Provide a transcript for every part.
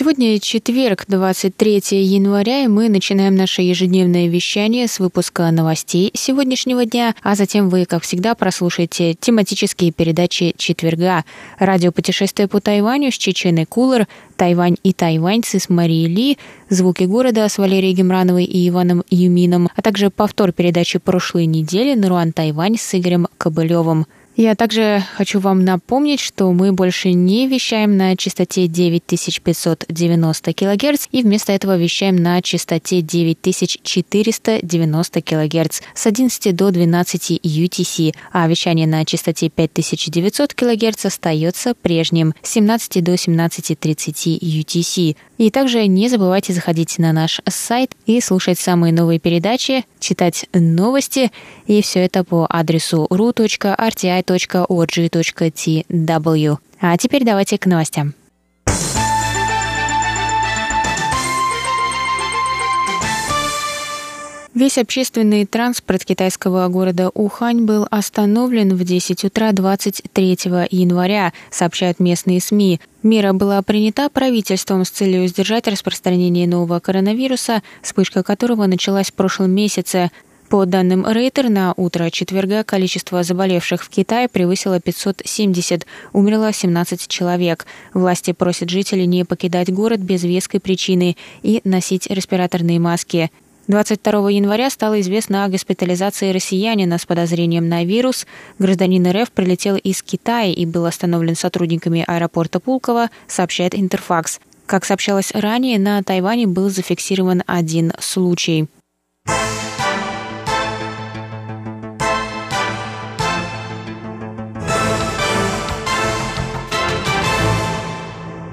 Сегодня четверг, 23 января, и мы начинаем наше ежедневное вещание с выпуска новостей сегодняшнего дня, а затем вы, как всегда, прослушаете тематические передачи четверга. Радиопутешествие по Тайваню с Чеченой Кулер, Тайвань и тайваньцы с Марией Ли, звуки города с Валерией Гемрановой и Иваном Юмином, а также повтор передачи прошлой недели Наруан Тайвань с Игорем Кобылевым – я также хочу вам напомнить, что мы больше не вещаем на частоте 9590 кГц и вместо этого вещаем на частоте 9490 кГц с 11 до 12 UTC, а вещание на частоте 5900 кГц остается прежним с 17 до 17.30 UTC. И также не забывайте заходить на наш сайт и слушать самые новые передачи, читать новости, и все это по адресу ru.rti.org.tw. А теперь давайте к новостям. Весь общественный транспорт китайского города Ухань был остановлен в 10 утра 23 января, сообщают местные СМИ. Мера была принята правительством с целью сдержать распространение нового коронавируса, вспышка которого началась в прошлом месяце. По данным Рейтер, на утро четверга количество заболевших в Китае превысило 570, умерло 17 человек. Власти просят жителей не покидать город без веской причины и носить респираторные маски. 22 января стало известно о госпитализации россиянина с подозрением на вирус. Гражданин РФ прилетел из Китая и был остановлен сотрудниками аэропорта Пулково, сообщает Интерфакс. Как сообщалось ранее, на Тайване был зафиксирован один случай.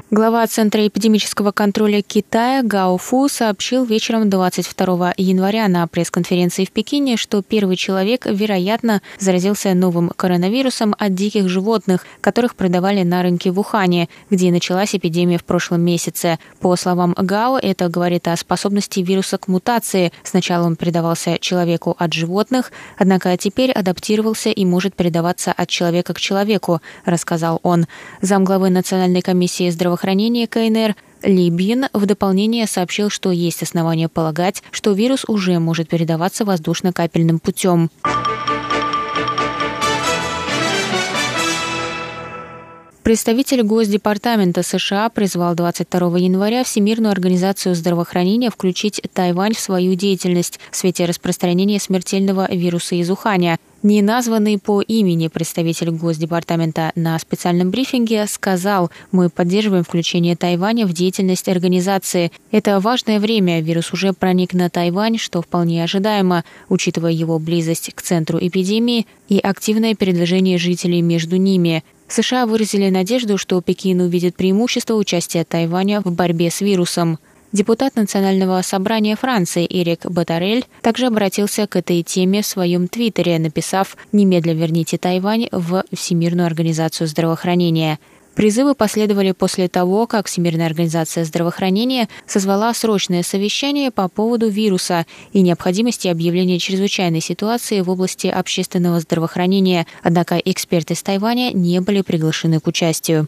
Глава Центра эпидемического контроля Китая Гао Фу сообщил вечером 22 января на пресс-конференции в Пекине, что первый человек, вероятно, заразился новым коронавирусом от диких животных, которых продавали на рынке в Ухане, где началась эпидемия в прошлом месяце. По словам Гао, это говорит о способности вируса к мутации. Сначала он передавался человеку от животных, однако теперь адаптировался и может передаваться от человека к человеку, рассказал он. Замглавы Национальной комиссии здравоохранения здравоохранения КНР Ли Бин в дополнение сообщил, что есть основания полагать, что вирус уже может передаваться воздушно-капельным путем. Представитель Госдепартамента США призвал 22 января Всемирную организацию здравоохранения включить Тайвань в свою деятельность в свете распространения смертельного вируса из Уханя. Не названный по имени представитель Госдепартамента на специальном брифинге сказал, мы поддерживаем включение Тайваня в деятельность организации. Это важное время, вирус уже проник на Тайвань, что вполне ожидаемо, учитывая его близость к центру эпидемии и активное передвижение жителей между ними. США выразили надежду, что Пекин увидит преимущество участия Тайваня в борьбе с вирусом. Депутат Национального собрания Франции Эрик Батарель также обратился к этой теме в своем твиттере, написав «Немедля верните Тайвань в Всемирную организацию здравоохранения». Призывы последовали после того, как Всемирная организация здравоохранения созвала срочное совещание по поводу вируса и необходимости объявления чрезвычайной ситуации в области общественного здравоохранения, однако эксперты из Тайваня не были приглашены к участию.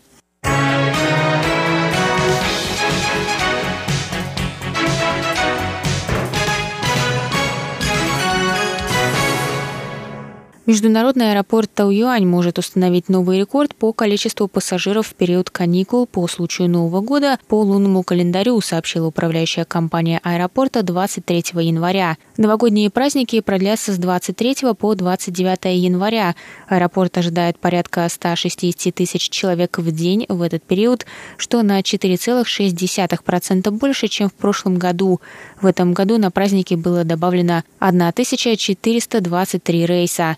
Международный аэропорт Тауюань может установить новый рекорд по количеству пассажиров в период каникул по случаю Нового года по лунному календарю, сообщила управляющая компания аэропорта 23 января. Новогодние праздники продлятся с 23 по 29 января. Аэропорт ожидает порядка 160 тысяч человек в день в этот период, что на 4,6% больше, чем в прошлом году. В этом году на праздники было добавлено 1423 рейса.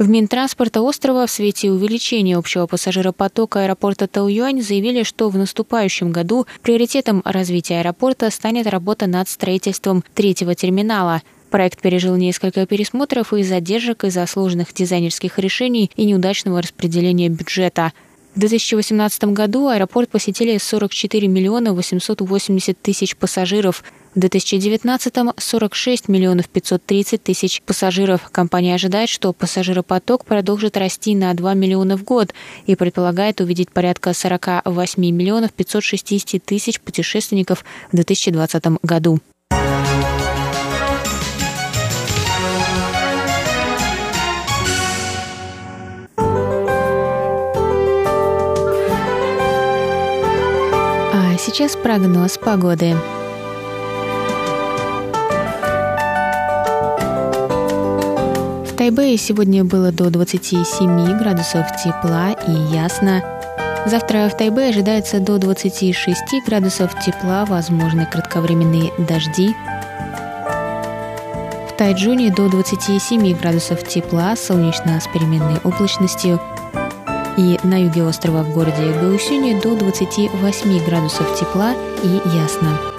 В Минтранспорта острова в свете увеличения общего пассажиропотока аэропорта Тауюань заявили, что в наступающем году приоритетом развития аэропорта станет работа над строительством третьего терминала. Проект пережил несколько пересмотров и задержек из-за сложных дизайнерских решений и неудачного распределения бюджета. В 2018 году аэропорт посетили 44 миллиона 880 тысяч пассажиров – в 2019-м 46 миллионов 530 тысяч пассажиров. Компания ожидает, что пассажиропоток продолжит расти на 2 миллиона в год и предполагает увидеть порядка 48 миллионов 560 тысяч путешественников в 2020 году. Сейчас прогноз погоды. Тайбэе сегодня было до 27 градусов тепла и ясно. Завтра в Тайбе ожидается до 26 градусов тепла, возможны кратковременные дожди. В Тайджуне до 27 градусов тепла, солнечно с переменной облачностью. И на юге острова в городе Гаусюне до 28 градусов тепла и ясно.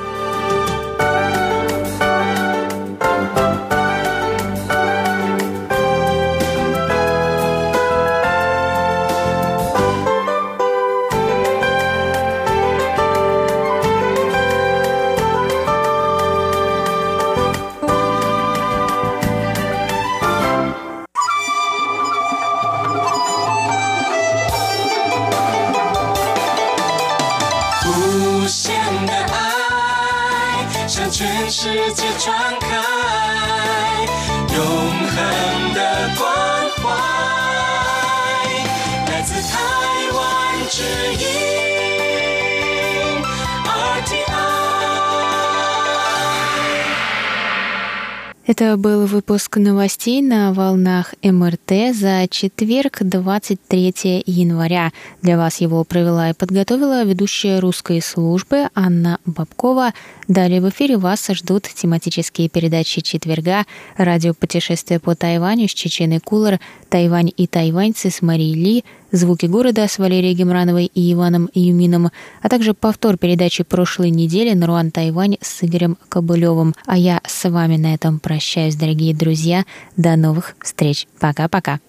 Выпуск новостей на волнах МРТ за четверг, 23 января. Для вас его провела и подготовила ведущая русской службы Анна Бабкова. Далее в эфире вас ждут тематические передачи четверга, радиопутешествие по Тайваню с Чеченой Кулар, Тайвань и тайваньцы с Марией Ли – «Звуки города» с Валерией Гемрановой и Иваном Юмином, а также повтор передачи прошлой недели «Наруан Тайвань» с Игорем Кобылевым. А я с вами на этом прощаюсь, дорогие друзья. До новых встреч. Пока-пока.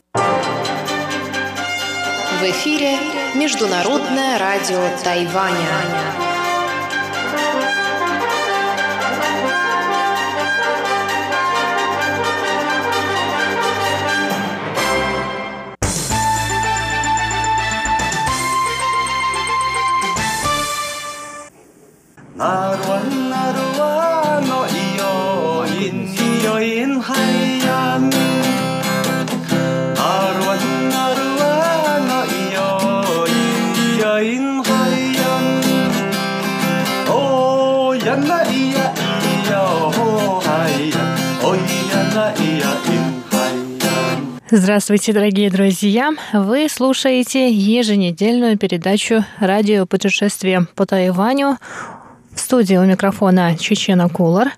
В эфире Международное радио Тайваня. 나루안 나루아 너이여인 이여인 하얀 나루안 나루아 너이여인 이여인 하얀 오얀나 이야 이여 하얀 오얀나 이야 인 Здравствуйте, дорогие друзья! Вы слушаете еженедельную передачу «Радио путешествия по Тайваню» В студии у микрофона Чечена Кулар.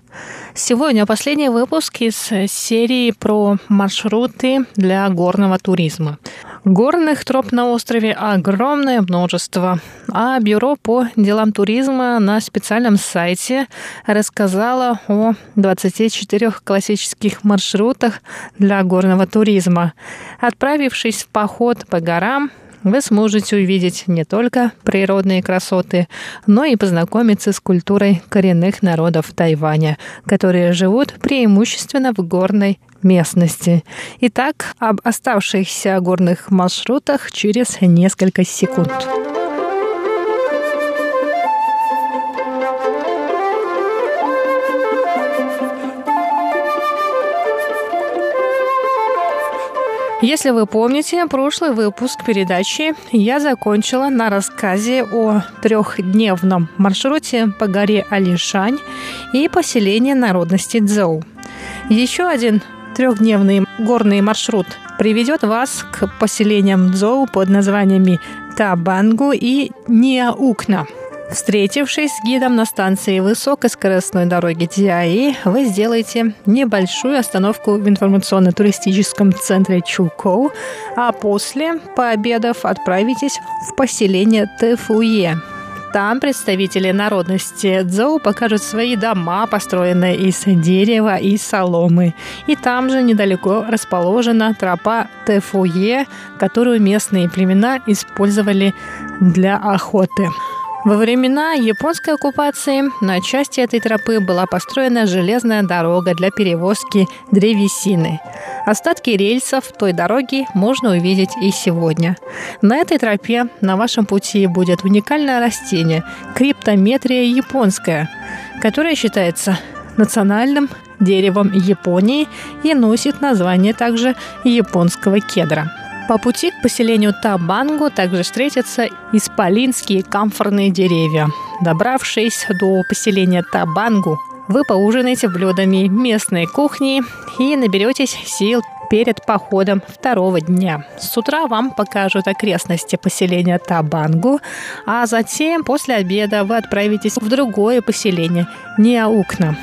Сегодня последний выпуск из серии про маршруты для горного туризма. Горных троп на острове огромное множество, а Бюро по делам туризма на специальном сайте рассказало о 24 классических маршрутах для горного туризма. Отправившись в поход по горам, вы сможете увидеть не только природные красоты, но и познакомиться с культурой коренных народов Тайваня, которые живут преимущественно в горной местности. Итак, об оставшихся горных маршрутах через несколько секунд. Если вы помните прошлый выпуск передачи, я закончила на рассказе о трехдневном маршруте по горе Алишань и поселении народности Цзоу. Еще один трехдневный горный маршрут приведет вас к поселениям Цзоу под названиями Табангу и Ниаукна. Встретившись с гидом на станции высокоскоростной дороги Диаи, вы сделаете небольшую остановку в информационно-туристическом центре Чукоу, а после, пообедав, отправитесь в поселение Тэфуе, там представители народности Цзоу покажут свои дома, построенные из дерева и соломы. И там же недалеко расположена тропа Тэфуе, которую местные племена использовали для охоты. Во времена японской оккупации на части этой тропы была построена железная дорога для перевозки древесины. Остатки рельсов той дороги можно увидеть и сегодня. На этой тропе на вашем пути будет уникальное растение – криптометрия японская, которое считается национальным деревом Японии и носит название также японского кедра. По пути к поселению Табангу также встретятся исполинские камфорные деревья. Добравшись до поселения Табангу, вы поужинаете блюдами местной кухни и наберетесь сил перед походом второго дня. С утра вам покажут окрестности поселения Табангу, а затем после обеда вы отправитесь в другое поселение – Неаукна.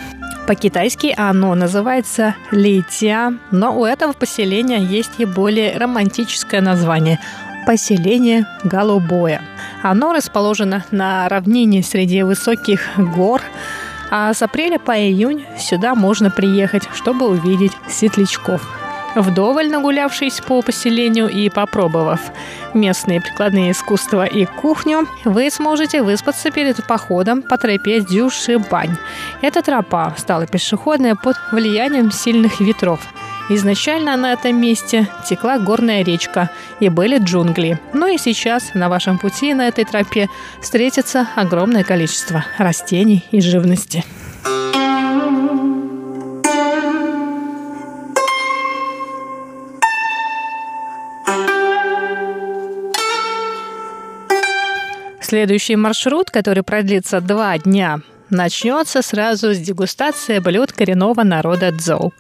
По-китайски оно называется Лития, но у этого поселения есть и более романтическое название – поселение Голубое. Оно расположено на равнине среди высоких гор, а с апреля по июнь сюда можно приехать, чтобы увидеть светлячков – Вдоволь нагулявшись по поселению и попробовав местные прикладные искусства и кухню, вы сможете выспаться перед походом по тропе Дюшибань. Эта тропа стала пешеходной под влиянием сильных ветров. Изначально на этом месте текла горная речка и были джунгли. Но и сейчас на вашем пути на этой тропе встретится огромное количество растений и живности. Следующий маршрут, который продлится два дня, начнется сразу с дегустации блюд коренного народа Цзоу.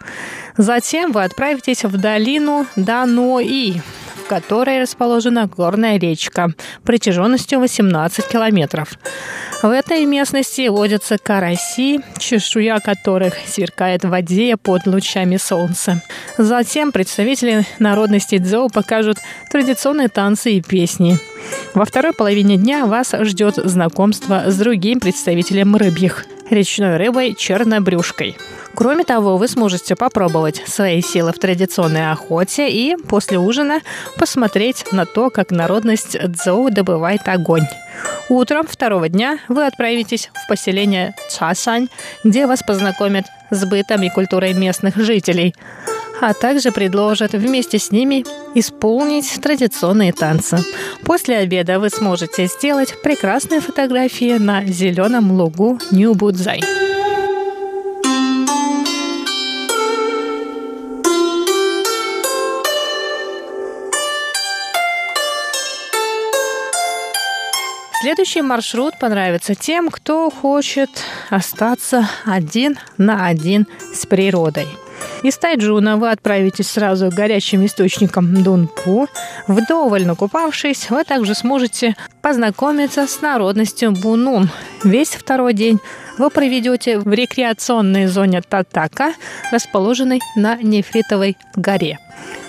Затем вы отправитесь в долину Данои, в которой расположена горная речка протяженностью 18 километров. В этой местности водятся караси, чешуя которых сверкает в воде под лучами солнца. Затем представители народности Дзоу покажут традиционные танцы и песни. Во второй половине дня вас ждет знакомство с другим представителем рыбьих – речной рыбой чернобрюшкой. Кроме того, вы сможете попробовать свои силы в традиционной охоте и после ужина посмотреть на то, как народность Цзоу добывает огонь. Утром второго дня вы отправитесь в поселение Часань, где вас познакомят с бытом и культурой местных жителей, а также предложат вместе с ними исполнить традиционные танцы. После обеда вы сможете сделать прекрасные фотографии на зеленом лугу Нью-Будзай. Следующий маршрут понравится тем, кто хочет остаться один на один с природой. Из Тайджуна вы отправитесь сразу к горячим источникам Дунпу. Вдоволь накупавшись, вы также сможете познакомиться с народностью Бунун. Весь второй день вы проведете в рекреационной зоне Татака, расположенной на Нефритовой горе.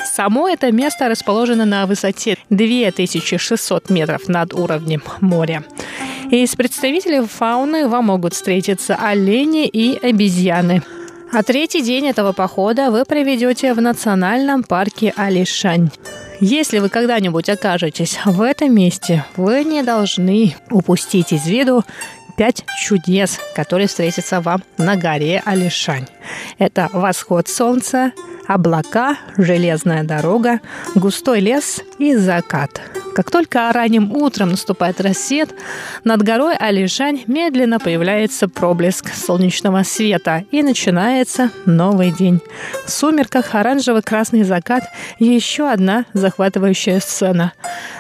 Само это место расположено на высоте 2600 метров над уровнем моря. Из представителей фауны вам могут встретиться олени и обезьяны. А третий день этого похода вы проведете в национальном парке Алишань. Если вы когда-нибудь окажетесь в этом месте, вы не должны упустить из виду пять чудес, которые встретятся вам на горе Алишань. Это восход солнца, облака, железная дорога, густой лес и закат. Как только ранним утром наступает рассвет, над горой Алишань медленно появляется проблеск солнечного света и начинается новый день. В сумерках оранжево-красный закат – еще одна захватывающая сцена.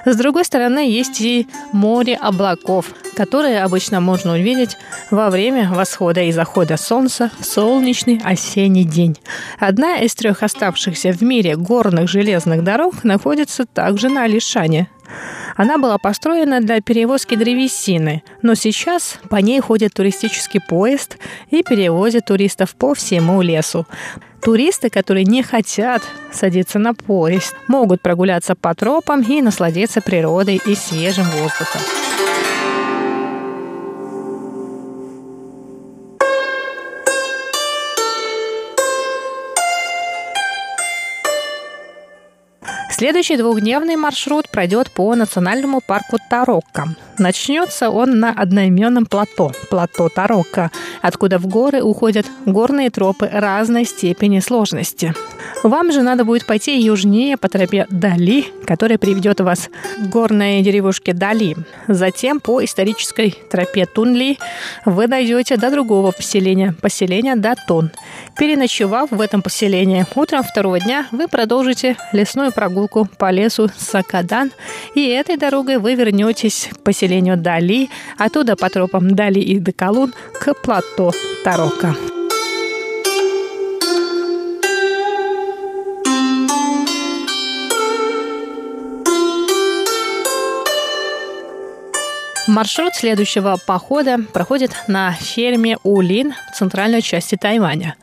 С другой стороны, есть и море облаков, которые обычно можно увидеть во время восхода и захода солнца в солнечный осенний день. Одна из трех оставшихся в мире горных железных дорог находится также на Алишане – Она была построена для перевозки древесины, но сейчас по ней ходит туристический поезд и перевозит туристов по всему лесу. Туристы, которые не хотят садиться на поезд, могут прогуляться по тропам и насладиться природой и свежим воздухом. Следующий двухдневный маршрут пройдет по национальному парку Тарокко. Начнется он на одноименном плато, плато Тарокко, откуда в горы уходят горные тропы разной степени сложности. Вам же надо будет пойти южнее по тропе Дали, которая приведет вас к горной деревушке Дали. Затем по исторической тропе Тунли вы дойдете до другого поселения, поселения Датун. Переночевав в этом поселении, утром второго дня вы продолжите лесную прогулку по лесу Сакадан, и этой дорогой вы вернетесь к поселению Дали, оттуда по тропам Дали и Декалун к плато Тарока. Маршрут следующего похода проходит на ферме Улин в центральной части Тайваня.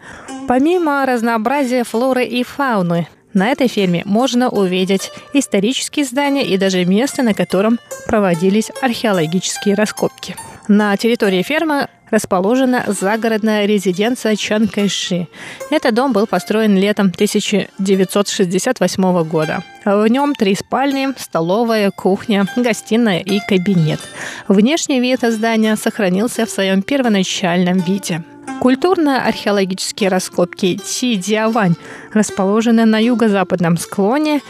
Помимо разнообразия флоры и фауны, на этой ферме можно увидеть исторические здания и даже место, на котором проводились археологические раскопки. На территории фермы расположена загородная резиденция Чан Кайши. Этот дом был построен летом 1968 года. В нем три спальни, столовая, кухня, гостиная и кабинет. Внешний вид здания сохранился в своем первоначальном виде. Культурно-археологические раскопки Ти Диавань расположены на юго-западном склоне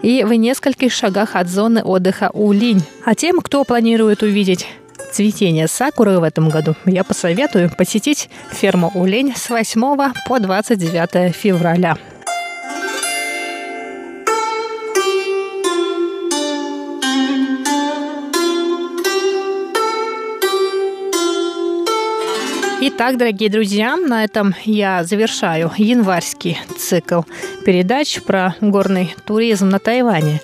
и в нескольких шагах от зоны отдыха Улинь. А тем, кто планирует увидеть цветения сакуры в этом году, я посоветую посетить ферму Улень с 8 по 29 февраля. Итак, дорогие друзья, на этом я завершаю январский цикл передач про горный туризм на Тайване.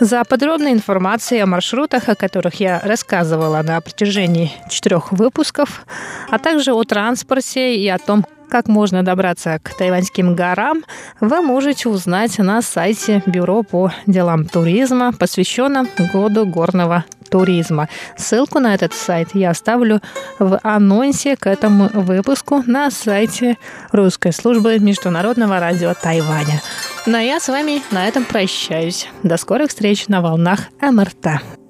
За подробной информацией о маршрутах, о которых я рассказывала на протяжении четырех выпусков, а также о транспорте и о том, как можно добраться к тайваньским горам, вы можете узнать на сайте Бюро по делам туризма, посвященном году горного туризма. Ссылку на этот сайт я оставлю в анонсе к этому выпуску на сайте русской службы Международного радио Тайваня. Ну а я с вами на этом прощаюсь. До скорых встреч на волнах МРТ.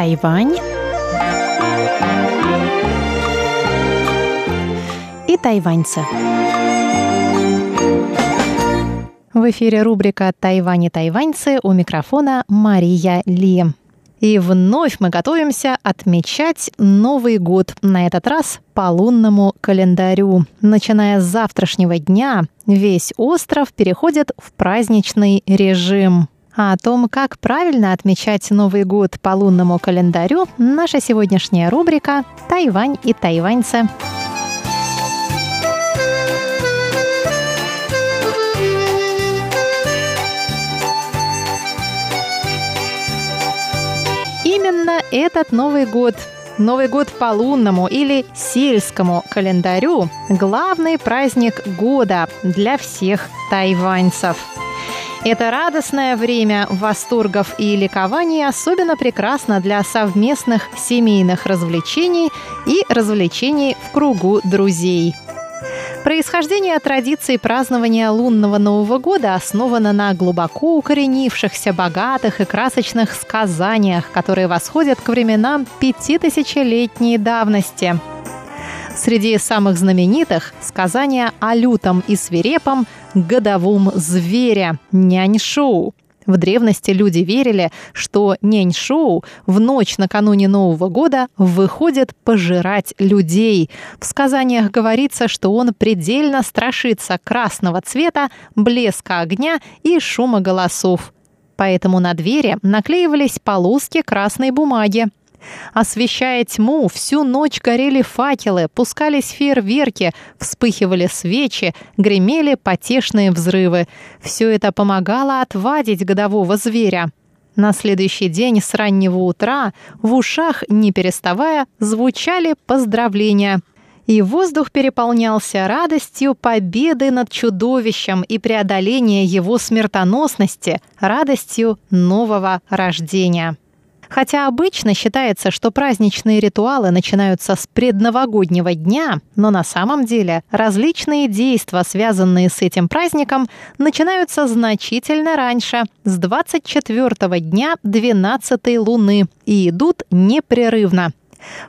Тайвань и тайваньцы. В эфире рубрика «Тайвань и тайваньцы» у микрофона Мария Ли. И вновь мы готовимся отмечать Новый год, на этот раз по лунному календарю. Начиная с завтрашнего дня весь остров переходит в праздничный режим. А о том, как правильно отмечать Новый год по лунному календарю, наша сегодняшняя рубрика «Тайвань и тайваньцы». Именно этот Новый год Новый год по лунному или сельскому календарю – главный праздник года для всех тайваньцев – это радостное время восторгов и ликований особенно прекрасно для совместных семейных развлечений и развлечений в кругу друзей. Происхождение традиции празднования лунного Нового года основано на глубоко укоренившихся, богатых и красочных сказаниях, которые восходят к временам пятитысячелетней давности – Среди самых знаменитых – сказания о лютом и свирепом годовом звере – нянь-шоу. В древности люди верили, что нянь-шоу в ночь накануне Нового года выходит пожирать людей. В сказаниях говорится, что он предельно страшится красного цвета, блеска огня и шума голосов. Поэтому на двери наклеивались полоски красной бумаги. Освещая тьму, всю ночь горели факелы, пускались фейерверки, вспыхивали свечи, гремели потешные взрывы. Все это помогало отвадить годового зверя. На следующий день с раннего утра в ушах, не переставая, звучали поздравления. И воздух переполнялся радостью победы над чудовищем и преодоления его смертоносности, радостью нового рождения. Хотя обычно считается, что праздничные ритуалы начинаются с предновогоднего дня, но на самом деле различные действия, связанные с этим праздником, начинаются значительно раньше, с 24 дня 12 луны, и идут непрерывно.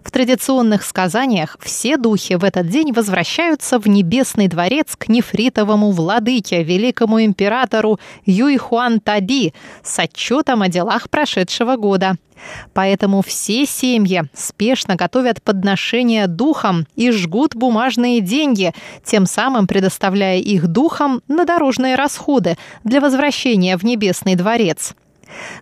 В традиционных сказаниях все духи в этот день возвращаются в небесный дворец к нефритовому владыке, великому императору Юйхуан Тади с отчетом о делах прошедшего года. Поэтому все семьи спешно готовят подношения духам и жгут бумажные деньги, тем самым предоставляя их духам на дорожные расходы для возвращения в Небесный дворец.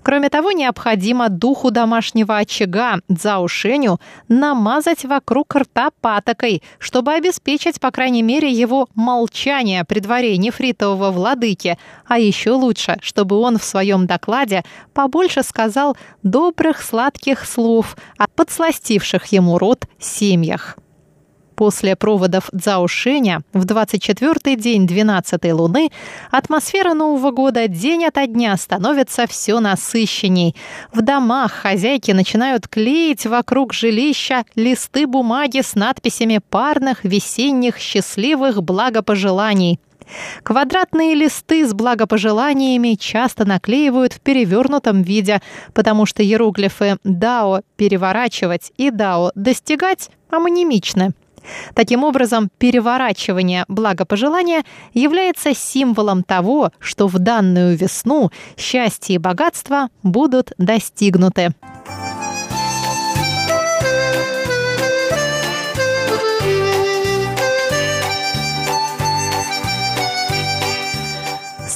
Кроме того, необходимо духу домашнего очага Цзаошеню намазать вокруг рта патокой, чтобы обеспечить, по крайней мере, его молчание при дворе нефритового владыки, а еще лучше, чтобы он в своем докладе побольше сказал добрых сладких слов о подсластивших ему рот семьях. После проводов Цзаошеня в 24-й день 12-й луны атмосфера Нового года день ото дня становится все насыщенней. В домах хозяйки начинают клеить вокруг жилища листы бумаги с надписями парных, весенних, счастливых благопожеланий. Квадратные листы с благопожеланиями часто наклеивают в перевернутом виде, потому что иероглифы «дао» – переворачивать и «дао» – достигать амонимичны. Таким образом, переворачивание благопожелания является символом того, что в данную весну счастье и богатство будут достигнуты.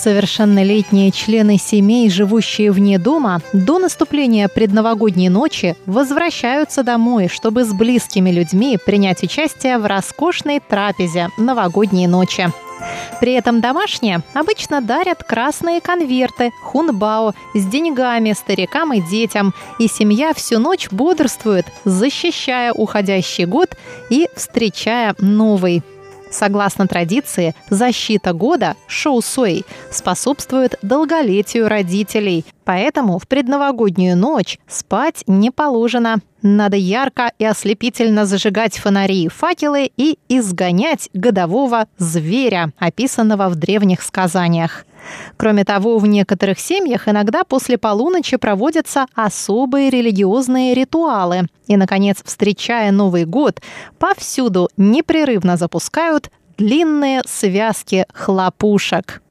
Совершеннолетние члены семей, живущие вне дома, до наступления предновогодней ночи возвращаются домой, чтобы с близкими людьми принять участие в роскошной трапезе новогодней ночи. При этом домашние обычно дарят красные конверты хунбао с деньгами старикам и детям, и семья всю ночь бодрствует, защищая уходящий год и встречая новый. Согласно традиции, защита года шоу-сой способствует долголетию родителей, поэтому в предновогоднюю ночь спать не положено. Надо ярко и ослепительно зажигать фонари и факелы и изгонять годового зверя, описанного в древних сказаниях. Кроме того, в некоторых семьях иногда после полуночи проводятся особые религиозные ритуалы. И, наконец, встречая Новый год, повсюду непрерывно запускают длинные связки хлопушек.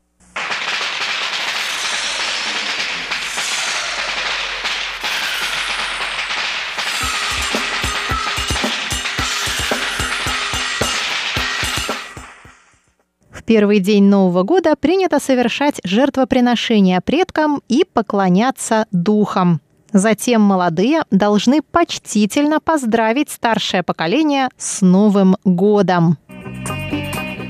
В первый день Нового года принято совершать жертвоприношения предкам и поклоняться духам. Затем молодые должны почтительно поздравить старшее поколение с Новым годом.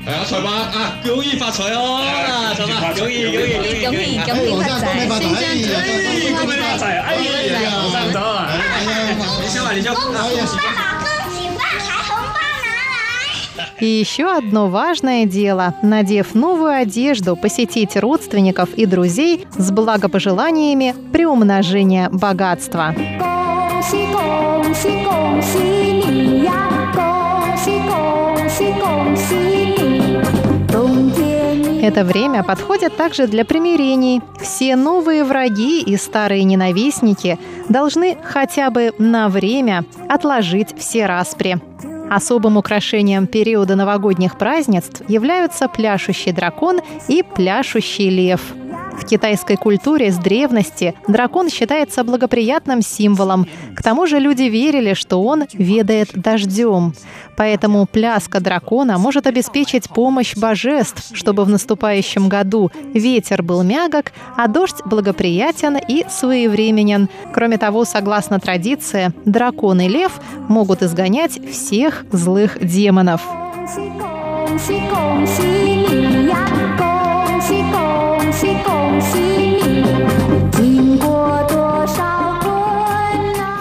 系啊，财马啊，恭喜发财哦！啊，财马，恭喜恭喜恭喜恭喜恭喜发财，新张嘴，恭喜发财！哎呀，差唔多啊！你先话，你先。恭喜发财 ！И еще одно важное дело – надев новую одежду, посетить родственников и друзей с благопожеланиями приумножения богатства. Это время подходит также для примирений. Все новые враги и старые ненавистники должны хотя бы на время отложить все распри. Особым украшением периода новогодних празднеств являются пляшущий дракон и пляшущий лев. В китайской культуре с древности дракон считается благоприятным символом. К тому же люди верили, что он ведает дождем. Поэтому пляска дракона может обеспечить помощь божеств, чтобы в наступающем году ветер был мягок, а дождь благоприятен и своевременен. Кроме того, согласно традиции, дракон и лев могут изгонять всех злых демонов. 恭喜恭喜你呀！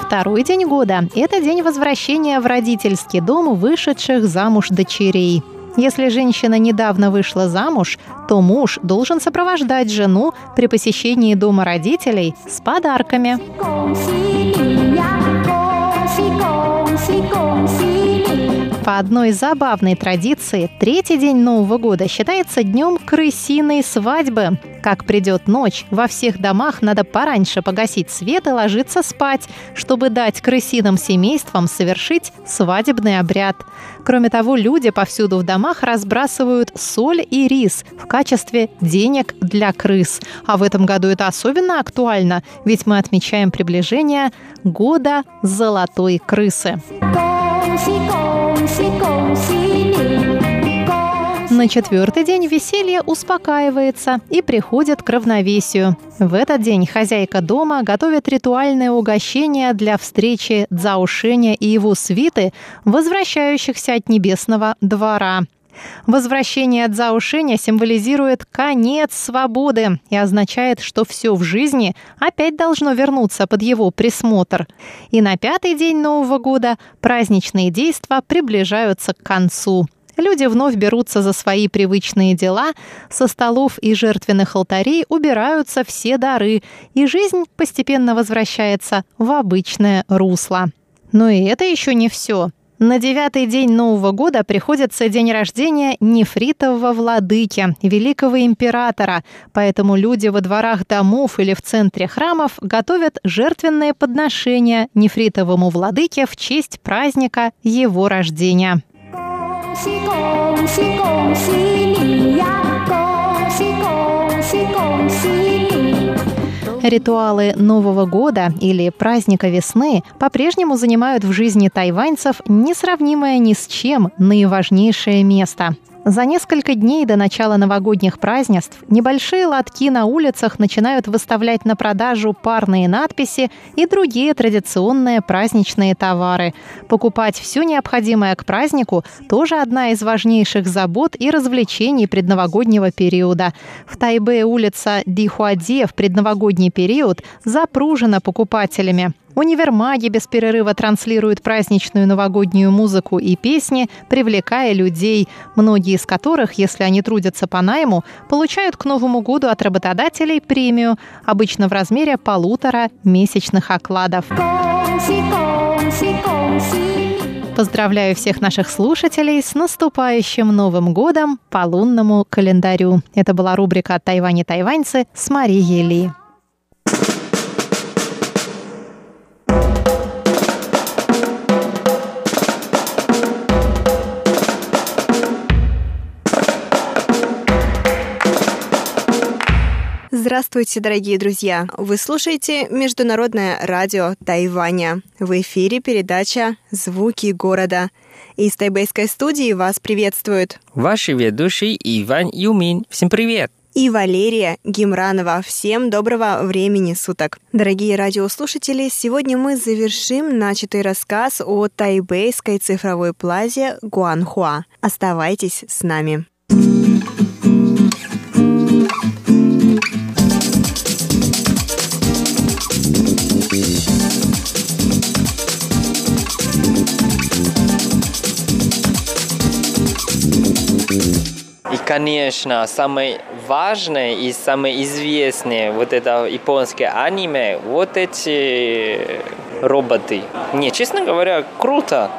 ？Второй день года – это день возвращения в родительский дом вышедших замуж дочерей. Если женщина недавно вышла замуж, то муж должен сопровождать жену при посещении дома родителей с подарками. По одной забавной традиции, третий день Нового года считается днем крысиной свадьбы. Как придет ночь, во всех домах надо пораньше погасить свет и ложиться спать, чтобы дать крысиным семействам совершить свадебный обряд. Кроме того, люди повсюду в домах разбрасывают соль и рис в качестве денег для крыс. А в этом году это особенно актуально, ведь мы отмечаем приближение года золотой крысы. На четвертый день веселье успокаивается и приходит к равновесию. В этот день хозяйка дома готовит ритуальное угощение для встречи Цзаошеня и его свиты, возвращающихся от небесного двора. Возвращение Цзаошеня символизирует конец свободы и означает, что все в жизни опять должно вернуться под его присмотр. И на пятый день Нового года праздничные действия приближаются к концу. Люди вновь берутся за свои привычные дела, со столов и жертвенных алтарей убираются все дары, и жизнь постепенно возвращается в обычное русло. Но и это еще не все. На девятый день Нового года приходится день рождения нефритового владыки, великого императора, поэтому люди во дворах домов или в центре храмов готовят жертвенные подношения нефритовому владыке в честь праздника его рождения.！Ритуалы Нового года или праздника весны по-прежнему занимают в жизни тайваньцев несравнимое ни с чем наиважнейшее место. За несколько дней до начала новогодних празднеств небольшие лотки на улицах начинают выставлять на продажу парные надписи и другие традиционные праздничные товары. Покупать все необходимое к празднику – тоже одна из важнейших забот и развлечений предновогоднего периода. В Тайбе улица Дихуаде в предновогодний период запружена покупателями. Универмаги без перерыва транслируют праздничную новогоднюю музыку и песни, привлекая людей, многие из которых, если они трудятся по найму, получают к Новому году от работодателей премию, обычно в размере полутора месячных окладов. Поздравляю всех наших слушателей с наступающим Новым годом по лунному календарю. Это была рубрика «Тайвань тайваньцы» с Марией Ли. Здравствуйте, дорогие друзья! Вы слушаете Международное радио Тайваня. В эфире передача «Звуки города». Из тайбэйской студии вас приветствуют ваши ведущие Иван Юмин. Всем привет! и Валерия Гимранова. Всем доброго времени суток. Дорогие радиослушатели, сегодня мы завершим начатый рассказ о тайбэйской цифровой плазе Гуанхуа. Оставайтесь с нами. Конечно, самое важное и самое известное вот это японское аниме, вот эти роботы. Не, честно говоря, круто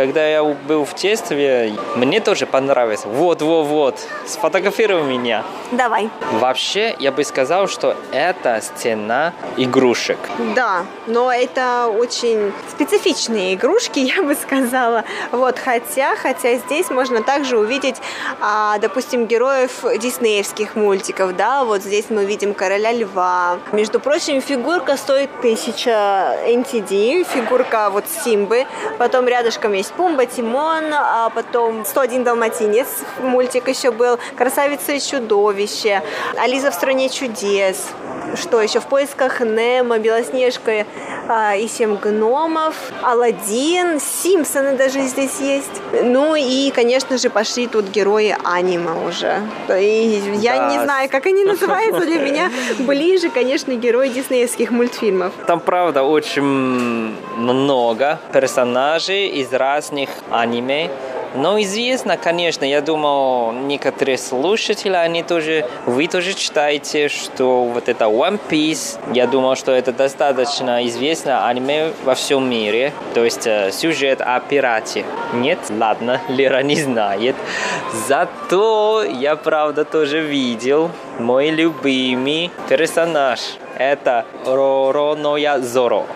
когда я был в детстве, мне тоже понравилось. Вот, вот, вот, сфотографируй меня. Давай. Вообще, я бы сказал, что это стена игрушек. Да, но это очень специфичные игрушки, я бы сказала. Вот, хотя, хотя здесь можно также увидеть, а, допустим, героев диснеевских мультиков, да, вот здесь мы видим короля льва. Между прочим, фигурка стоит 1000 NTD, фигурка вот Симбы, потом рядышком есть Пумба, Тимон, а потом 101 Далматинец, мультик еще был, Красавица и чудовище, Ализа в стране чудес, что еще в поисках Немо, Белоснежка а, и семь гномов, Алладин, Симпсоны даже здесь есть. Ну и, конечно же, пошли тут герои аниме уже. И я да. не знаю, как они называются для меня. Ближе, конечно, герои диснеевских мультфильмов. Там, правда, очень много персонажей из разных аниме. Но известно, конечно, я думал, некоторые слушатели, они тоже, вы тоже читаете, что вот это One Piece, я думал, что это достаточно известно аниме во всем мире, то есть э, сюжет о пирате. Нет? Ладно, Лера не знает. Зато я, правда, тоже видел мой любимый персонаж. Это Ророноя Зоро.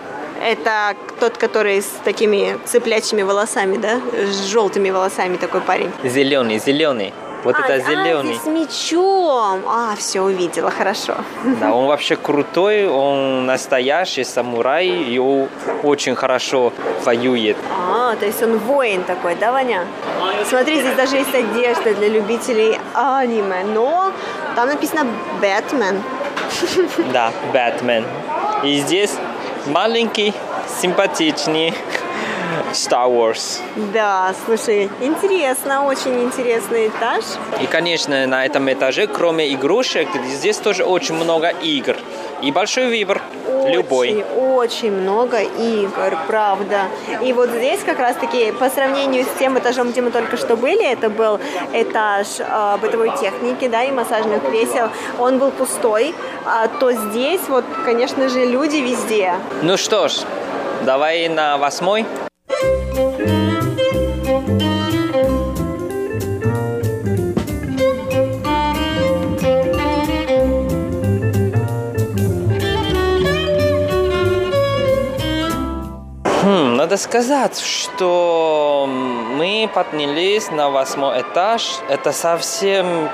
Это тот, который с такими цыплячьими волосами, да? С желтыми волосами такой парень. Зеленый, зеленый. Вот а, это зеленый. А, с мечом. А, все увидела, хорошо. Да, он вообще крутой, он настоящий самурай, и он очень хорошо воюет. А, то есть он воин такой, да, Ваня? Смотри, здесь даже есть одежда для любителей аниме, но там написано Бэтмен. Да, Бэтмен. И здесь маленький, симпатичный Star Wars. Да, слушай, интересно, очень интересный этаж. И, конечно, на этом этаже, кроме игрушек, здесь тоже очень много игр. И большой выбор, очень, любой. Очень много игр, правда. И вот здесь как раз-таки по сравнению с тем этажом, где мы только что были, это был этаж э, бытовой техники, да, и массажных кресел, он был пустой, а то здесь вот, конечно же, люди везде. Ну что ж, давай на восьмой. Хм, надо сказать, что мы поднялись на восьмой этаж. Это совсем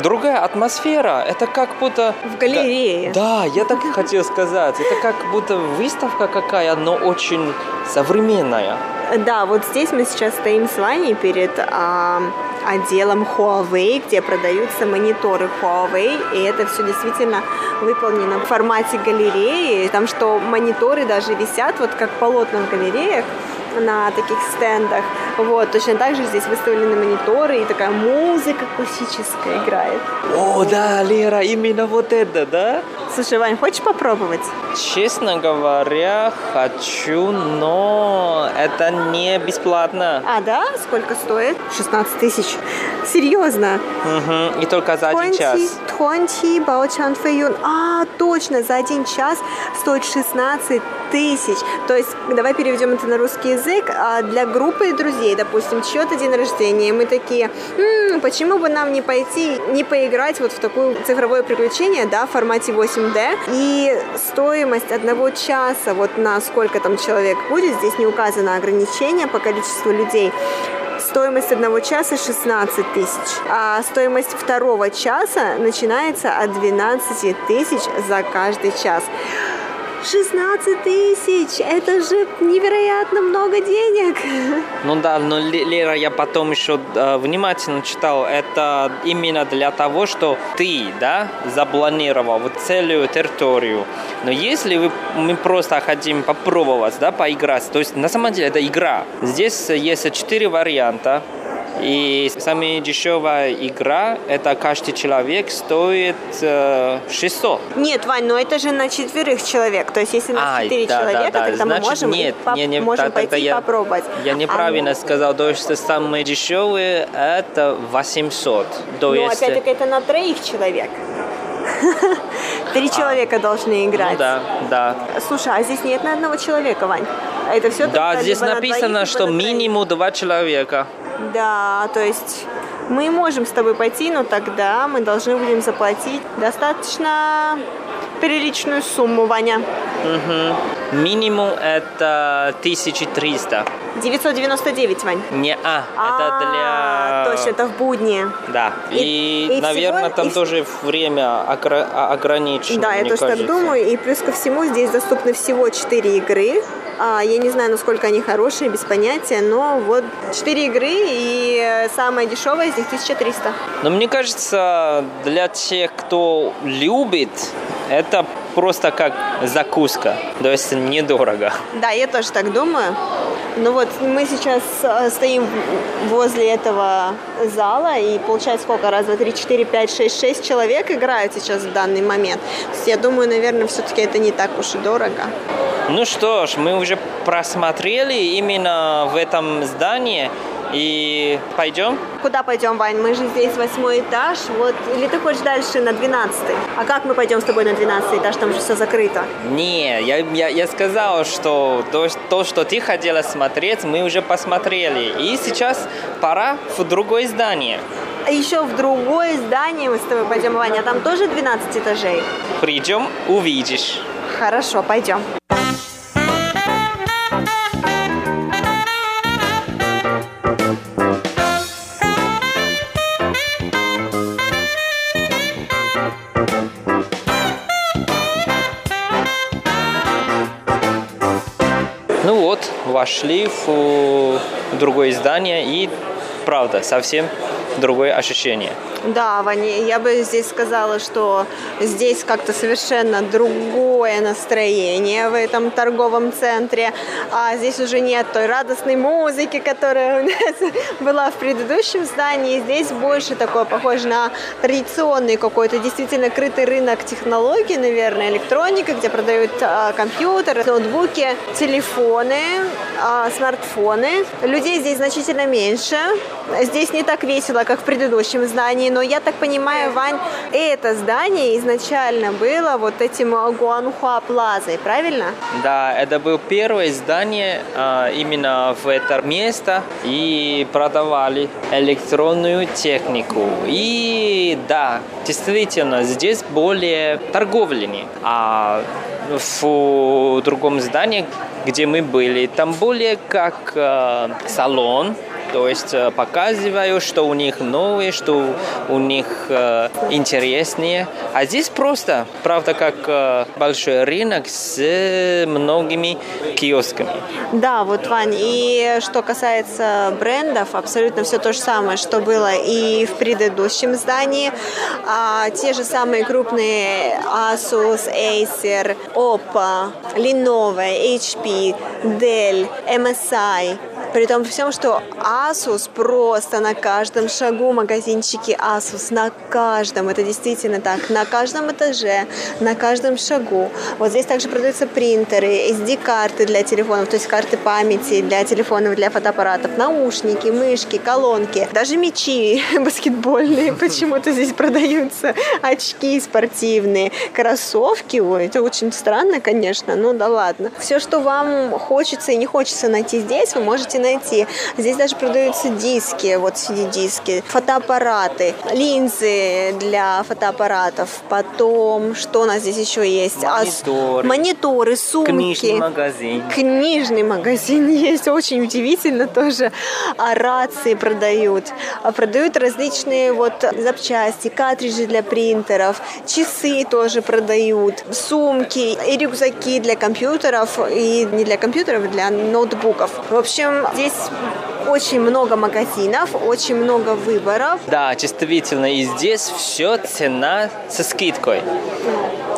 другая атмосфера. Это как будто... В галерее. Да, я так и хотел сказать. Это как будто выставка какая, но очень современная. Да, вот здесь мы сейчас стоим с Ваней перед а, отделом Huawei, где продаются мониторы Huawei, и это все действительно выполнено в формате галереи, там что мониторы даже висят вот как полотна в галереях, на таких стендах. Вот, точно так же здесь выставлены мониторы и такая музыка классическая играет. О, да, Лера, именно вот это, да? Слушай, Вань, хочешь попробовать? Честно говоря, хочу, но это не бесплатно. А, да? Сколько стоит? 16 тысяч. Серьезно? Угу. И только за 20, один час. 20 Баочан Фэйюн. А, точно, за один час стоит 16 тысяч. То есть, давай переведем это на русский язык. А для группы друзей, допустим, чье-то день рождения, мы такие, м-м, почему бы нам не пойти, не поиграть вот в такое цифровое приключение, да, в формате 8D. И стоимость одного часа, вот на сколько там человек будет, здесь не указано ограничение по количеству людей, Стоимость одного часа 16 тысяч, а стоимость второго часа начинается от 12 тысяч за каждый час. 16 тысяч! Это же невероятно много денег! Ну да, но Лера, я потом еще э, внимательно читал, это именно для того, что ты, да, запланировал вот целую территорию. Но если вы, мы просто хотим попробовать, да, поиграть, то есть на самом деле это игра. Здесь есть четыре варианта. И самая дешевая игра, это каждый человек стоит э, 600. Нет, Вань, но это же на четверых человек. То есть если на четыре да, человека, да, да. тогда Значит, мы можем, нет, поп- не, не, можем так, пойти я, попробовать. Я неправильно а, сказал, то есть самые дешевые это 800. То но есть... опять-таки это на троих человек. Три человека должны играть. Ну да, да. Слушай, а здесь нет ни одного человека, Вань? Это все Да, здесь либо на написано, двоих, что на минимум два человека. Да, то есть мы можем с тобой пойти, но тогда мы должны будем заплатить достаточно приличную сумму, Ваня. Минимум это 1300. 999, Вань. Не, а, А, это для... Точно, это в будни. Да. И- И, и наверное, всего- там и- тоже время огра- ограничено. Да, я тоже так кажется. думаю. И плюс ко всему здесь доступны всего 4 игры. А, я не знаю, насколько они хорошие, без понятия, но вот 4 игры, и э, самая дешевая из них 1300. Но мне кажется, для тех, кто любит, это просто как закуска. То есть недорого. Да, я тоже так думаю. Ну вот мы сейчас э, стоим возле этого зала, и получается сколько? Раз, два, три, четыре, пять, шесть, шесть человек играют сейчас в данный момент. То есть я думаю, наверное, все-таки это не так уж и дорого. Ну что ж, мы уже просмотрели именно в этом здании. И пойдем? Куда пойдем, Вань? Мы же здесь восьмой этаж. Вот. Или ты хочешь дальше на двенадцатый? А как мы пойдем с тобой на двенадцатый этаж? Там же все закрыто. Не, я, я, я сказал, что то, то, что ты хотела смотреть, мы уже посмотрели. И сейчас пора в другое здание. А еще в другое здание мы с тобой пойдем, Ваня. А там тоже 12 этажей? Придем, увидишь. Хорошо, пойдем. Вошли в другое здание и, правда, совсем другое ощущение. Да, я бы здесь сказала, что здесь как-то совершенно другое настроение в этом торговом центре. А здесь уже нет той радостной музыки, которая у нас была в предыдущем здании. Здесь больше такое похоже на традиционный какой-то действительно крытый рынок технологий, наверное, электроника, где продают а, компьютеры, ноутбуки, телефоны, а, смартфоны. Людей здесь значительно меньше. Здесь не так весело, как в предыдущем здании, но я так понимаю, Вань, это здание изначально было вот этим Гуанхуа Плазой, правильно? Да, это было первое здание а, именно в это место и продавали электронную технику. И да, действительно, здесь более торговлями. А в другом здании, где мы были, там более как э, салон, то есть э, показываю, что у них новое, что у них э, интереснее. А здесь просто, правда, как э, большой рынок с многими киосками. Да, вот, Вань, и что касается брендов, абсолютно все то же самое, что было и в предыдущем здании. А, те же самые крупные Asus, Acer, Oppo, Lenovo, HP, Dell, MSI. При том всем, что Asus просто на каждом шагу магазинчики Asus, на каждом, это действительно так, на каждом этаже, на каждом шагу. Вот здесь также продаются принтеры, SD-карты для телефонов, то есть карты памяти для телефонов, для фотоаппаратов, наушники, мышки, колонки, даже мячи баскетбольные почему-то здесь продаются, очки спортивные, кроссовки, ой, это очень странно, конечно, ну да ладно. Все, что вам хочется и не хочется найти здесь, вы можете найти. Здесь даже продаются диски, вот CD-диски, фотоаппараты, линзы для фотоаппаратов. Потом, что у нас здесь еще есть? А, Мониторы. Мониторы, сумки. Книжный магазин. Книжный магазин есть, очень удивительно тоже. А рации продают. А продают различные вот запчасти, картриджи для принтеров, часы тоже продают, сумки и рюкзаки для компьютеров, и не для компьютеров, для ноутбуков. В общем, здесь очень много магазинов, очень много выборов. Да, действительно, и здесь все цена со скидкой.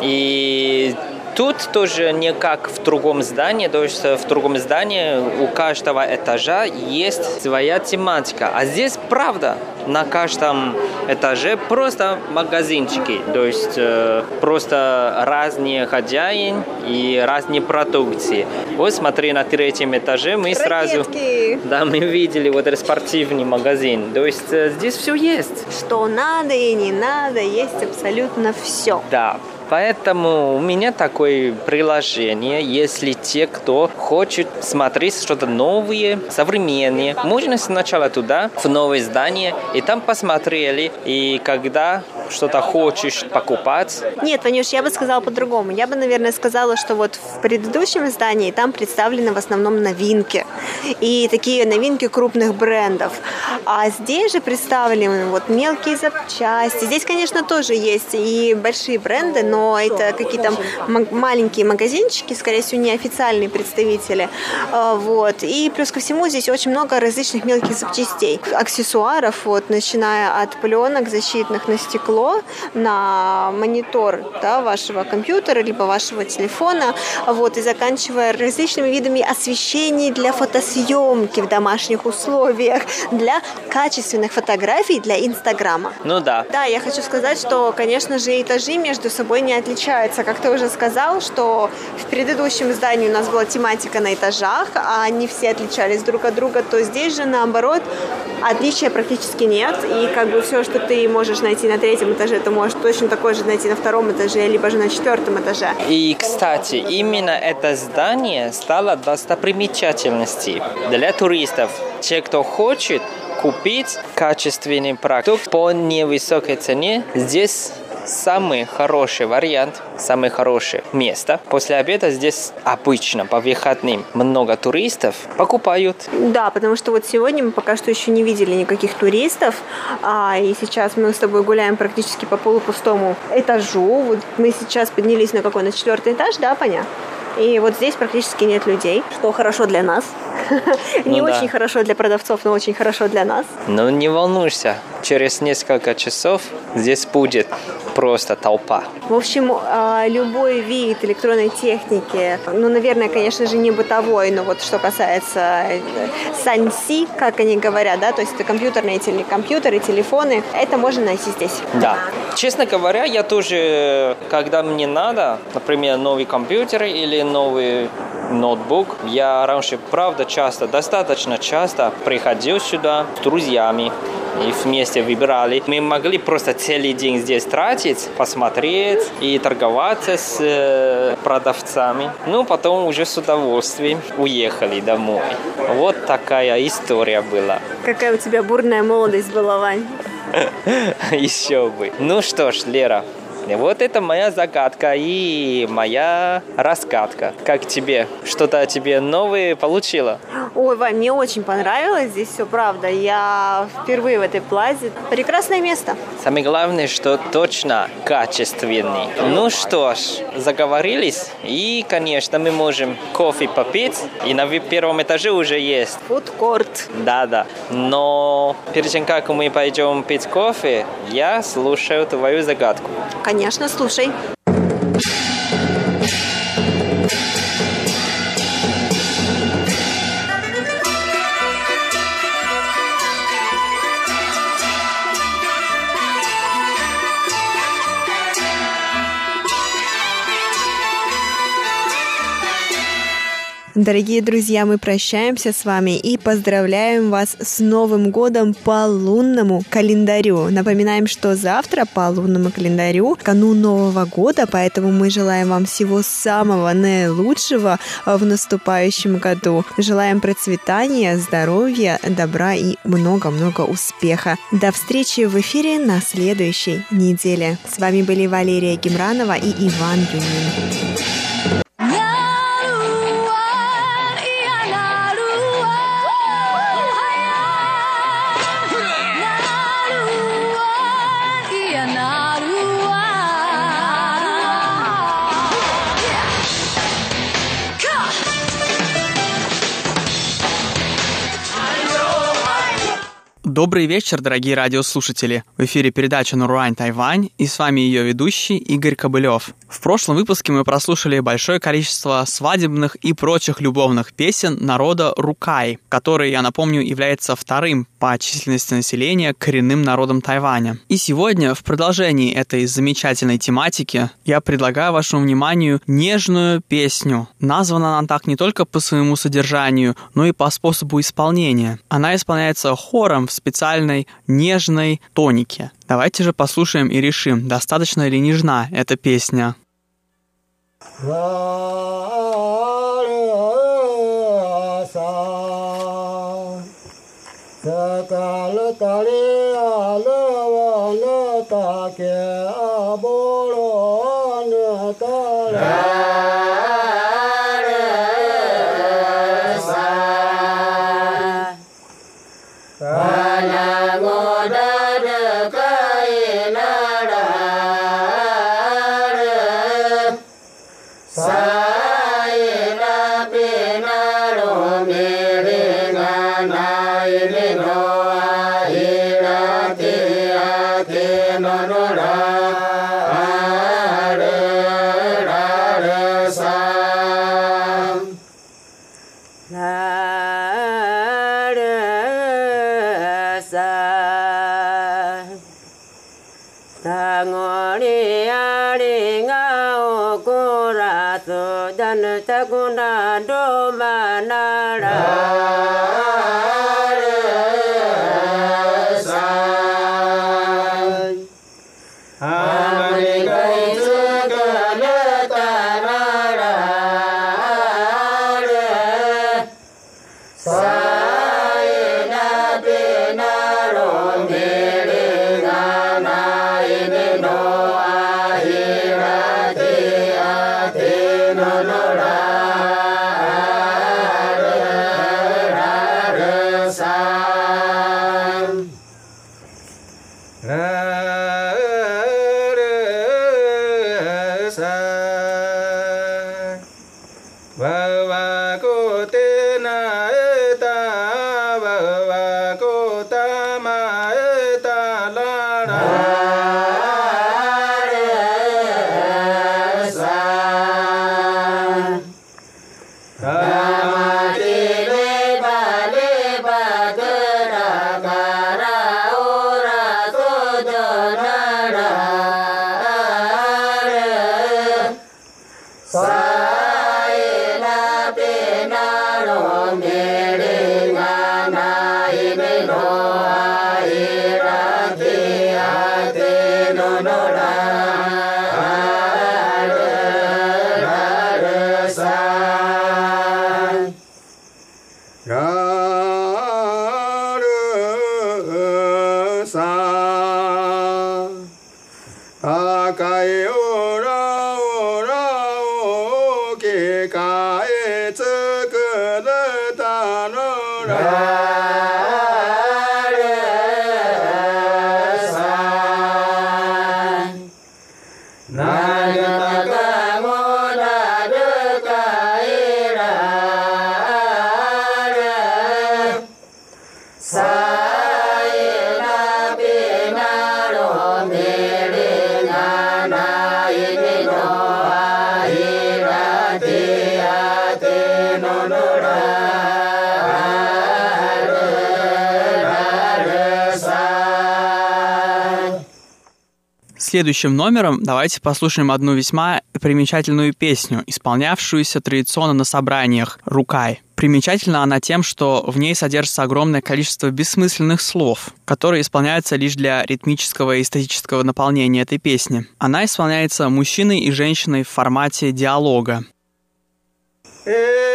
И тут тоже не как в другом здании, то есть в другом здании у каждого этажа есть своя тематика. А здесь правда, на каждом этаже просто магазинчики, то есть э, просто разные хозяин и разные продукции. Вот смотри, на третьем этаже мы сразу... Ракетки. Да, мы видели вот этот спортивный магазин. То есть э, здесь все есть. Что надо и не надо, есть абсолютно все. Да. Поэтому у меня такое приложение, если те, кто хочет смотреть что-то новое, современное, можно сначала туда, в новое здание, и там посмотрели, и когда что-то хочешь покупать. Нет, Ванюш, я бы сказала по-другому. Я бы, наверное, сказала, что вот в предыдущем издании там представлены в основном новинки. И такие новинки крупных брендов. А здесь же представлены вот мелкие запчасти. Здесь, конечно, тоже есть и большие бренды, но это какие-то маленькие магазинчики, скорее всего, неофициальные представители. А, вот. И плюс ко всему здесь очень много различных мелких запчастей. Аксессуаров, вот, начиная от пленок защитных на стекло, на монитор да, вашего компьютера, либо вашего телефона, вот, и заканчивая различными видами освещений для фотосъемки в домашних условиях, для качественных фотографий для Инстаграма. Ну да. Да, я хочу сказать, что, конечно же, этажи между собой не отличаются. Как ты уже сказал, что в предыдущем издании у нас была тематика на этажах, а они все отличались друг от друга, то здесь же, наоборот, отличия практически нет. И как бы все, что ты можешь найти на третьем этаже, ты можешь точно такое же найти на втором этаже, либо же на четвертом этаже. И, кстати, именно это здание стало достопримечательностью для туристов. Те, кто хочет купить качественный продукт по невысокой цене, здесь самый хороший вариант, самое хорошее место. После обеда здесь обычно по выходным много туристов покупают. Да, потому что вот сегодня мы пока что еще не видели никаких туристов, а, и сейчас мы с тобой гуляем практически по полупустому этажу. Вот мы сейчас поднялись на какой? На четвертый этаж, да, понятно? И вот здесь практически нет людей, что хорошо для нас. Не ну очень хорошо для продавцов, но очень хорошо для нас. Ну не волнуйся, через несколько часов здесь будет просто толпа. В общем, а, любой вид электронной техники, ну, наверное, конечно же, не бытовой, но вот что касается э, санси, как они говорят, да, то есть это компьютерные компьютеры, телефоны, это можно найти здесь. Да. Честно говоря, я тоже, когда мне надо, например, новый компьютер или новый ноутбук, я раньше, правда, часто, достаточно часто приходил сюда с друзьями, и вместе выбирали. Мы могли просто целый день здесь тратить, посмотреть и торговаться с э, продавцами. Ну, потом уже с удовольствием уехали домой. Вот такая история была. Какая у тебя бурная молодость была, Вань? Еще бы. Ну что ж, Лера, вот это моя загадка и моя раскатка. Как тебе? Что-то тебе новое получила? Ой, Вань, мне очень понравилось здесь все, правда. Я впервые в этой плазе. Прекрасное место. Самое главное, что точно качественный. Ну что ж, заговорились. И, конечно, мы можем кофе попить. И на первом этаже уже есть. Фудкорт. Да-да. Но перед тем, как мы пойдем пить кофе, я слушаю твою загадку. Конечно, слушай. Дорогие друзья, мы прощаемся с вами и поздравляем вас с Новым годом по лунному календарю. Напоминаем, что завтра по лунному календарю канун Нового года, поэтому мы желаем вам всего самого наилучшего в наступающем году. Желаем процветания, здоровья, добра и много-много успеха. До встречи в эфире на следующей неделе. С вами были Валерия Гемранова и Иван Юнин. Добрый вечер, дорогие радиослушатели. В эфире передача «Наруань Тайвань» и с вами ее ведущий Игорь Кобылев. В прошлом выпуске мы прослушали большое количество свадебных и прочих любовных песен народа Рукай, который, я напомню, является вторым по численности населения коренным народом Тайваня. И сегодня, в продолжении этой замечательной тематики, я предлагаю вашему вниманию нежную песню. Названа она так не только по своему содержанию, но и по способу исполнения. Она исполняется хором в специальной нежной тонике. Давайте же послушаем и решим, достаточно ли нежна эта песня. so dan ta gun do ma na ra. Следующим номером давайте послушаем одну весьма примечательную песню, исполнявшуюся традиционно на собраниях «Рукай». Примечательна она тем, что в ней содержится огромное количество бессмысленных слов, которые исполняются лишь для ритмического и эстетического наполнения этой песни. Она исполняется мужчиной и женщиной в формате диалога. My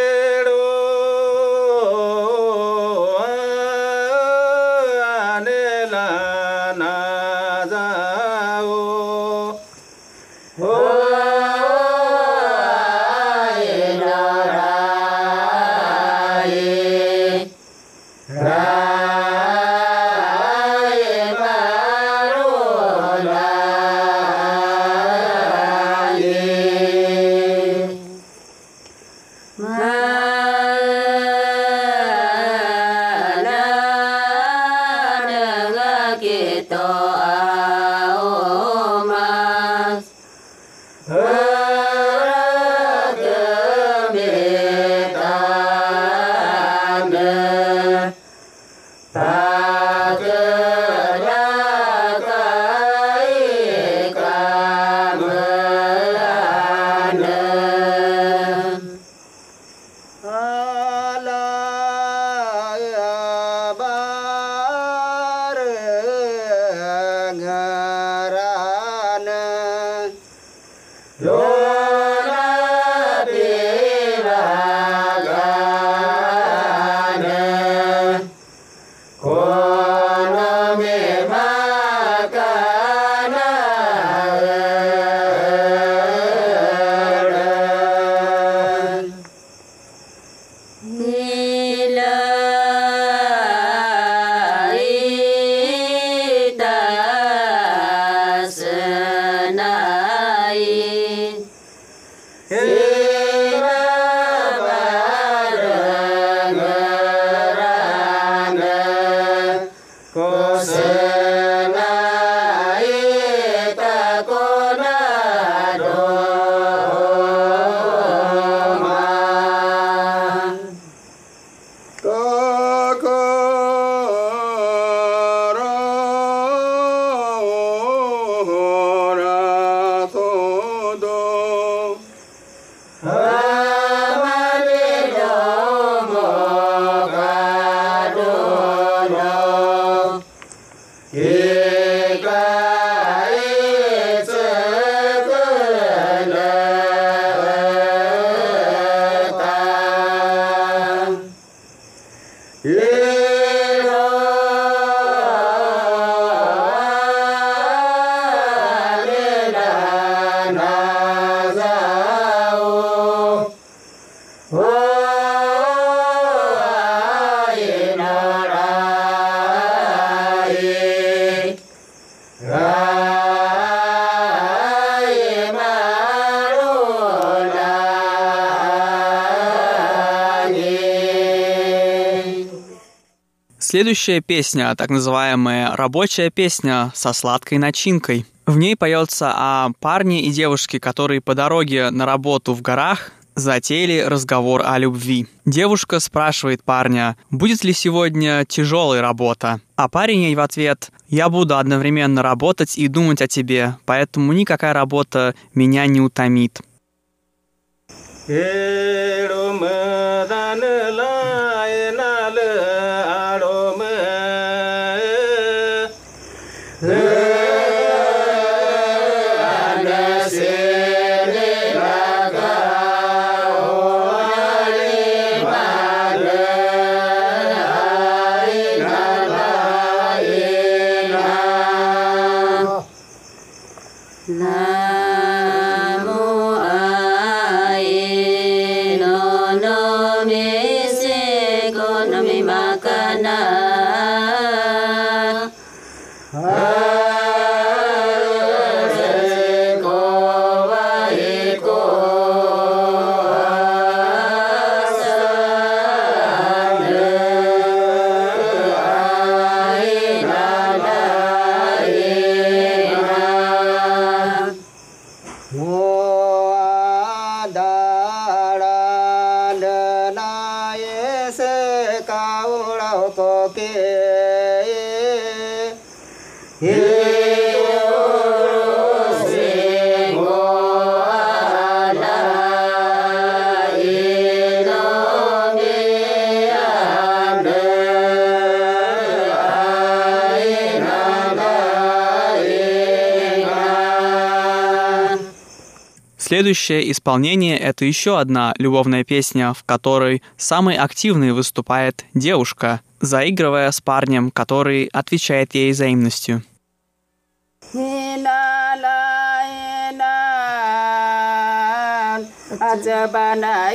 Следующая песня, так называемая рабочая песня со сладкой начинкой. В ней поется о парне и девушке, которые по дороге на работу в горах затеяли разговор о любви. Девушка спрашивает парня, будет ли сегодня тяжелая работа. А парень ей в ответ, я буду одновременно работать и думать о тебе, поэтому никакая работа меня не утомит. Следующее исполнение — это еще одна любовная песня, в которой самой активной выступает девушка, заигрывая с парнем, который отвечает ей взаимностью. Ajabana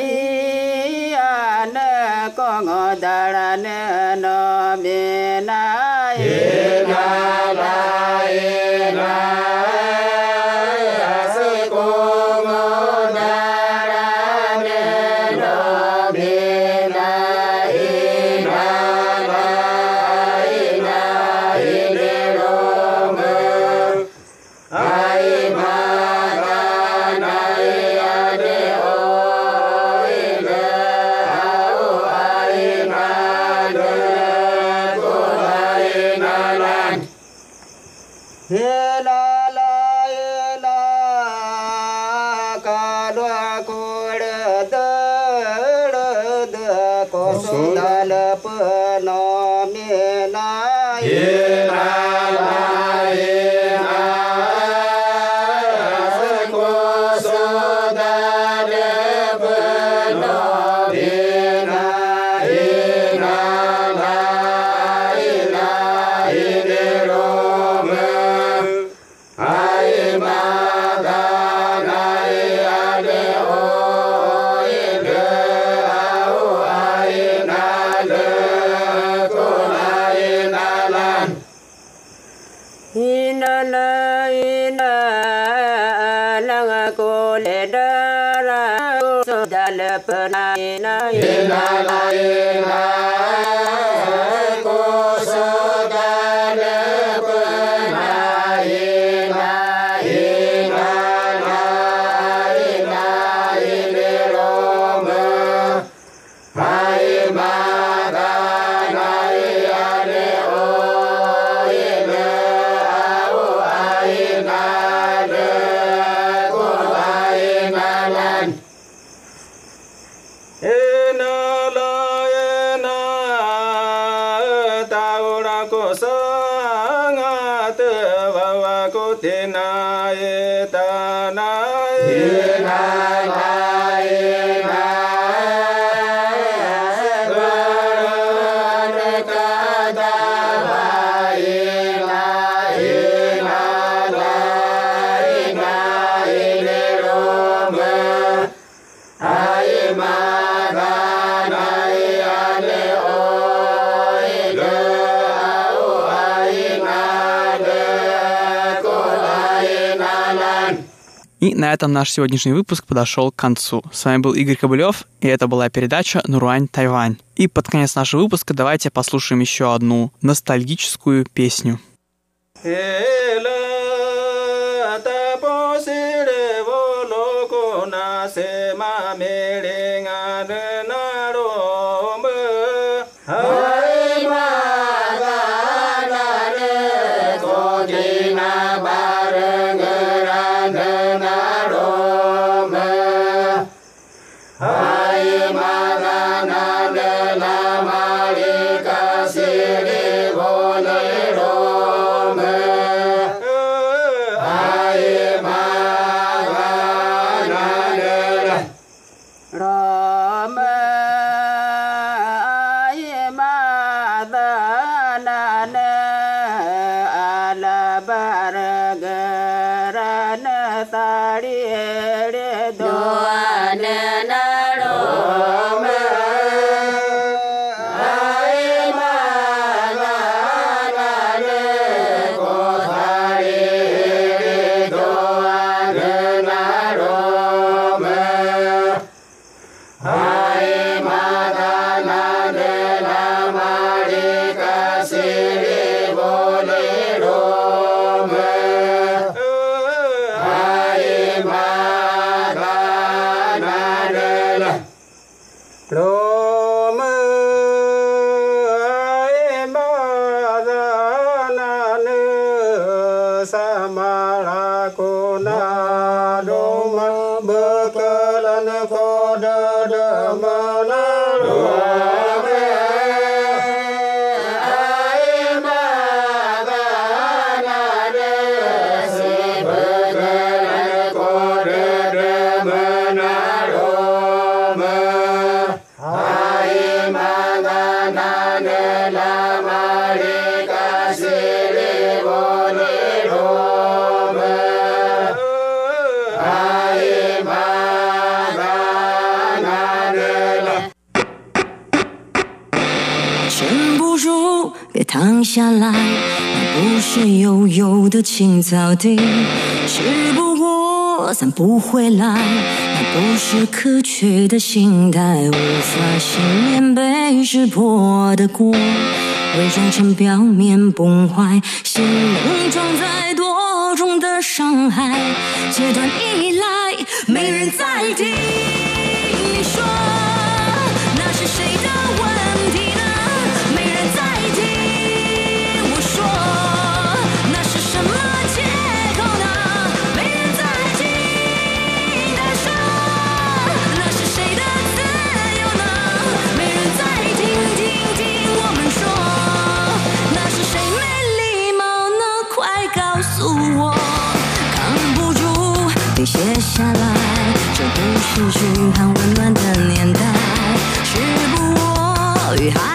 Inhalaye, inhalaye. Этом наш сегодняшний выпуск подошел к концу. С вами был Игорь Кобылев, и это была передача «Нуруань Тайвань». И под конец нашего выпуска давайте послушаем еще одну ностальгическую песню. 忍不住，别躺下来。那不是悠悠的青草地，只不过散不回来。那不是可取的心态，无法幸免被识破的过，伪装成表面崩坏，心能装载多重的伤害。切断依赖，没人再提写下来这不是寻常温暖的年代是不我与海